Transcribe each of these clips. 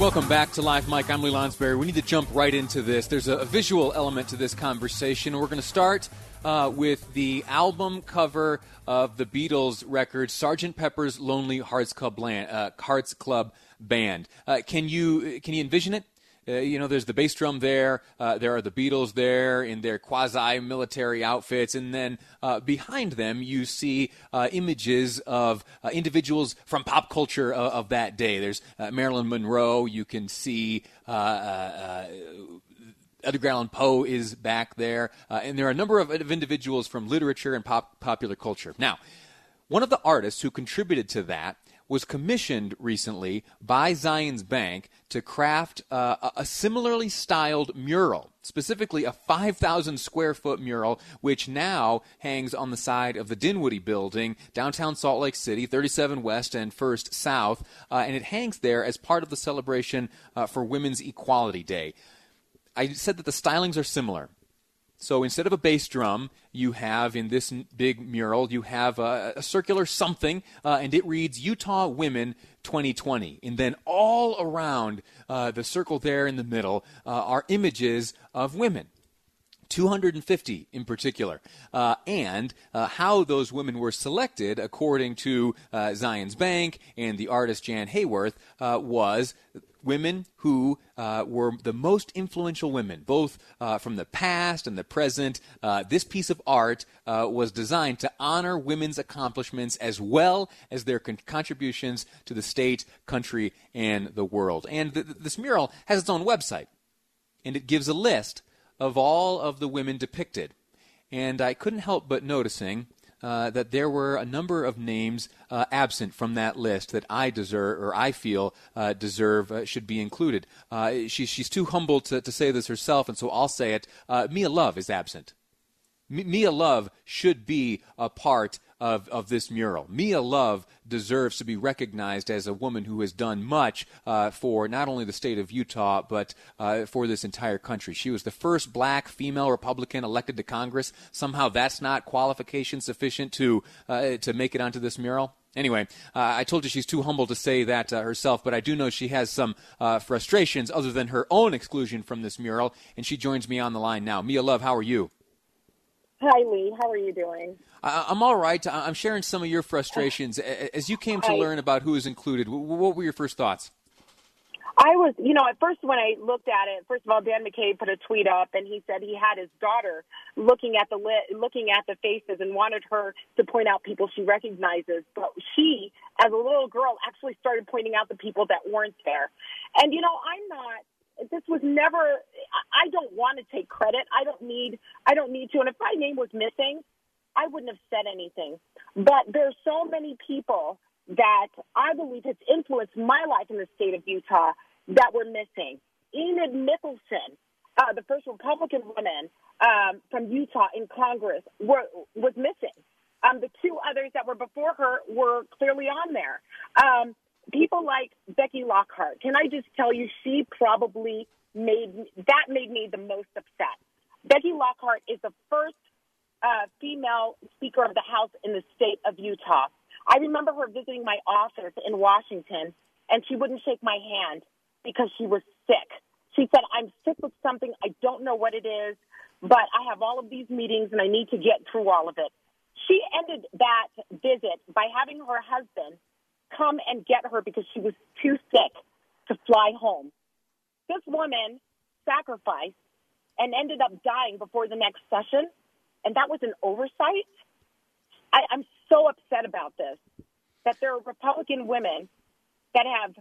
Welcome back to Live Mic. I'm Lee Lonsberry. We need to jump right into this. There's a, visual element to this conversation. We're going to start uh, with the album cover of the Beatles record, Sgt. Pepper's Lonely Hearts Club, uh, Hearts Club Band. Uh, can you can you envision it? Uh, you know, there's the bass drum there. Uh, there are the Beatles there in their quasi-military outfits, and then uh, behind them you see uh, images of uh, individuals from pop culture of, of that day. There's uh, Marilyn Monroe. You can see. Edgar Allan Poe is back there, and there are a number of, of individuals from literature and pop, popular culture. Now, one of the artists who contributed to that was commissioned recently by Zions Bank to craft uh, a similarly styled mural, specifically a 5,000 square foot mural, which now hangs on the side of the Dinwiddie building, downtown Salt Lake City, 37 West and 1st South, uh, and it hangs there as part of the celebration uh, for Women's Equality Day. I said that the stylings are similar. So instead of a bass drum, you have in this big mural, you have a, a circular something, uh, and it reads Utah Women 2020. And then all around uh, the circle there in the middle uh, are images of women. 250 in particular, uh, and uh, how those women were selected, according to uh, Zions Bank and the artist Jann Haworth, uh, was women who uh, were the most influential women, both uh, from the past and the present. Uh, this piece of art uh, was designed to honor women's accomplishments as well as their con- contributions to the state, country, and the world. And th- this mural has its own website, and it gives a list of all of the women depicted. And I couldn't help but noticing uh, that there were a number of names uh, absent from that list that I deserve or I feel uh, deserve uh, should be included. Uh, she, she's too humble to, to say this herself, and so I'll say it. Mia Love is absent. Mia Love should be a part of, of this mural. Mia Love deserves to be recognized as a woman who has done much uh, for not only the state of Utah, but uh, for this entire country. She was the first black female Republican elected to Congress. Somehow that's not qualification sufficient to, uh, to make it onto this mural. Anyway, uh, I told you she's too humble to say that uh, herself, but I do know she has some uh, frustrations other than her own exclusion from this mural, and she joins me on the line now. Mia Love, how are you? Hi, Lee. How are you doing? I'm all right. I'm sharing some of your frustrations. As you came to learn about who is included, what were your first thoughts? I was, you know, at first when I looked at it, first of all, Dan McCabe put a tweet up, and he said he had his daughter looking at the li- looking at the faces and wanted her to point out people she recognizes. But she, as a little girl, actually started pointing out the people that weren't there. And you know, I'm not this was never want to take credit. I don't need I don't need to. And if my name was missing, I wouldn't have said anything. But there's so many people that I believe has influenced my life in the state of Utah that were missing. Enid Mickelsen, uh, the first Republican woman um, from Utah in Congress, were, was missing. Um, the two others that were before her were clearly on there. Um, people like Becky Lockhart, can I just tell you, she probably made that made me the most upset. Becky Lockhart is the first uh, female Speaker of the House in the state of Utah. I remember her visiting my office in Washington, and she wouldn't shake my hand because she was sick. She said, I'm sick with something. I don't know what it is, but I have all of these meetings and I need to get through all of it. She ended that visit by having her husband come and get her because she was too sick to fly home. This woman sacrificed and ended up dying before the next session, and that was an oversight. I, I'm so upset about this that there are Republican women that have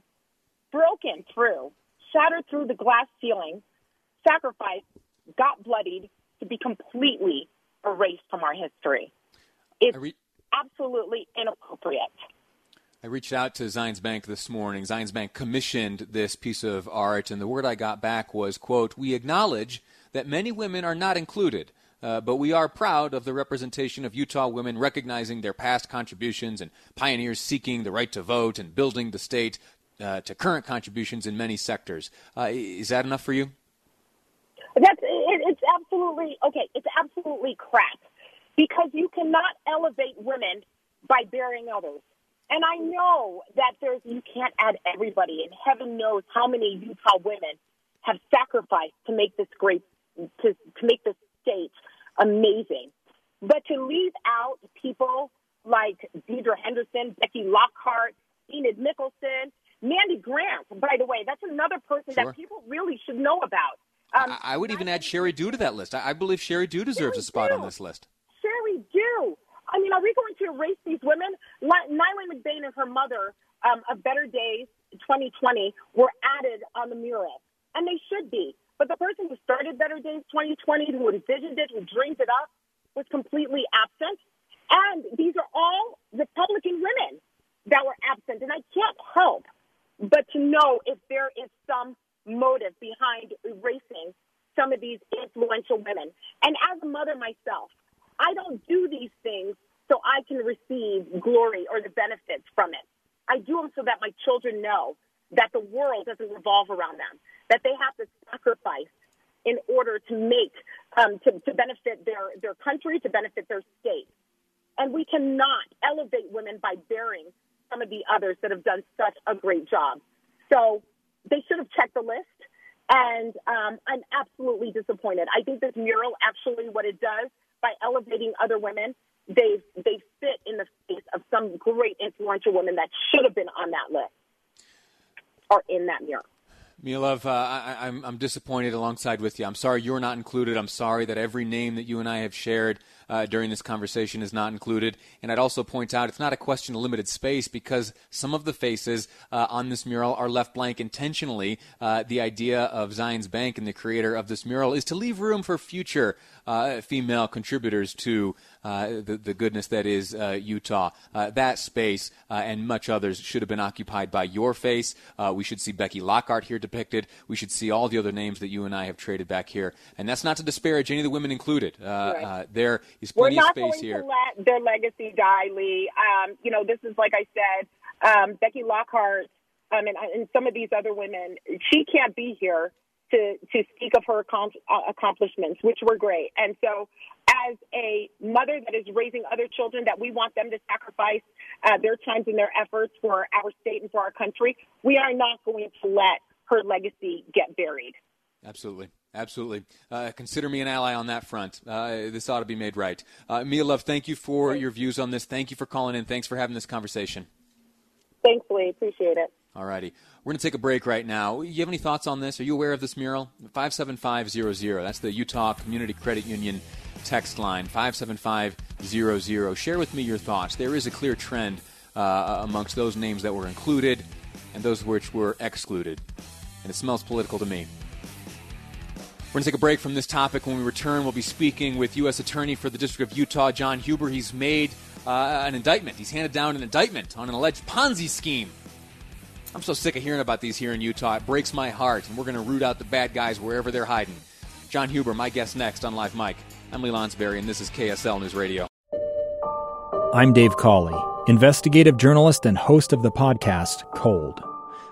broken through, shattered through the glass ceiling, sacrificed, got bloodied to be completely erased from our history. It's re- absolutely inappropriate. I reached out to Zions Bank this morning. Zions Bank commissioned this piece of art, and the word I got back was, quote, we acknowledge that many women are not included, uh, but we are proud of the representation of Utah women recognizing their past contributions and pioneers seeking the right to vote and building the state uh, to current contributions in many sectors. Uh, is that enough for you? That's it, it's absolutely okay. It's absolutely crap because you cannot elevate women by burying others. And I know that there's you can't add everybody, and heaven knows how many Utah women have sacrificed to make this great to to make this state amazing. But to leave out people like Deidre Henderson, Becky Lockhart, Enid Mickelsen, Mandy Grant, by the way, that's another person sure. that people really should know about. Um, I, I, would even add Sheri Dew to that list. I, I believe Sheri Dew deserves Sheri a spot Dew. on this list. Sheri Dew. I mean, are we going to erase these women? Neylan McBaine and her mother um, of Better Days 2020 were added on the mural, and they should be. But the person who started Better Days 2020, who envisioned it, who dreamed it up, was completely absent. And these are all Republican women that were absent. And I can't help but to know if there is some motive behind erasing some of these influential women. And as a mother myself, I don't do these things so I can receive glory or the benefits from it. I do them so that my children know that the world doesn't revolve around them, that they have to sacrifice in order to make, um, to, to benefit their, their country, to benefit their state. And we cannot elevate women by burying some of the others that have done such a great job. So they should have checked the list. And um, I'm absolutely disappointed. I think this mural actually, what it does by elevating other women, they they fit in the face of some great influential women that should have been on that list or in that mural. Mia Love, uh, I, am I'm, I'm disappointed alongside with you. I'm sorry you're not included. I'm sorry that every name that you and I have shared uh, during this conversation is not included. And I'd also point out it's not a question of limited space because some of the faces uh, on this mural are left blank intentionally. Uh, the idea of Zions Bank and the creator of this mural is to leave room for future uh, female contributors to uh, the, the goodness that is Utah. That space and much others should have been occupied by your face. We should see Becky Lockhart here depicted. We should see all the other names that you and I have traded back here. And that's not to disparage any of the women included. Right. there is plenty of space here. We're not going to let their legacy die, Lee. Um, you know, this is like I said, um, Becky Lockhart um, and, and some of these other women. She can't be here to to speak of her accomplishments, which were great. And so, as a mother that is raising other children, that we want them to sacrifice uh, their times and their efforts for our state and for our country, we are not going to let her legacy get buried. Absolutely. Absolutely. Uh, consider me an ally on that front. Uh, this ought to be made right. Uh, Mia Love, thank you for your views on this. Thank you for calling in. Thanks for having this conversation. Thanks, Lee. Appreciate it. All righty. We're going to take a break right now. You have any thoughts on this? Are you aware of this mural? 57500. That's the Utah Community Credit Union text line. 57500. Share with me your thoughts. There is a clear trend uh, amongst those names that were included and those which were excluded. And it smells political to me. We're going to take a break from this topic. When we return, we'll be speaking with U.S. Attorney for the District of Utah, John Huber. He's made uh, an indictment. He's handed down an indictment on an alleged Ponzi scheme I'm so sick of hearing about these here in Utah. It breaks my heart, and we're going to root out the bad guys wherever they're hiding. John Huber, my guest next on Live Mic. I'm Lee Lonsberry, and this is KSL News Radio. I'm Dave Cawley, investigative journalist and host of the podcast Cold.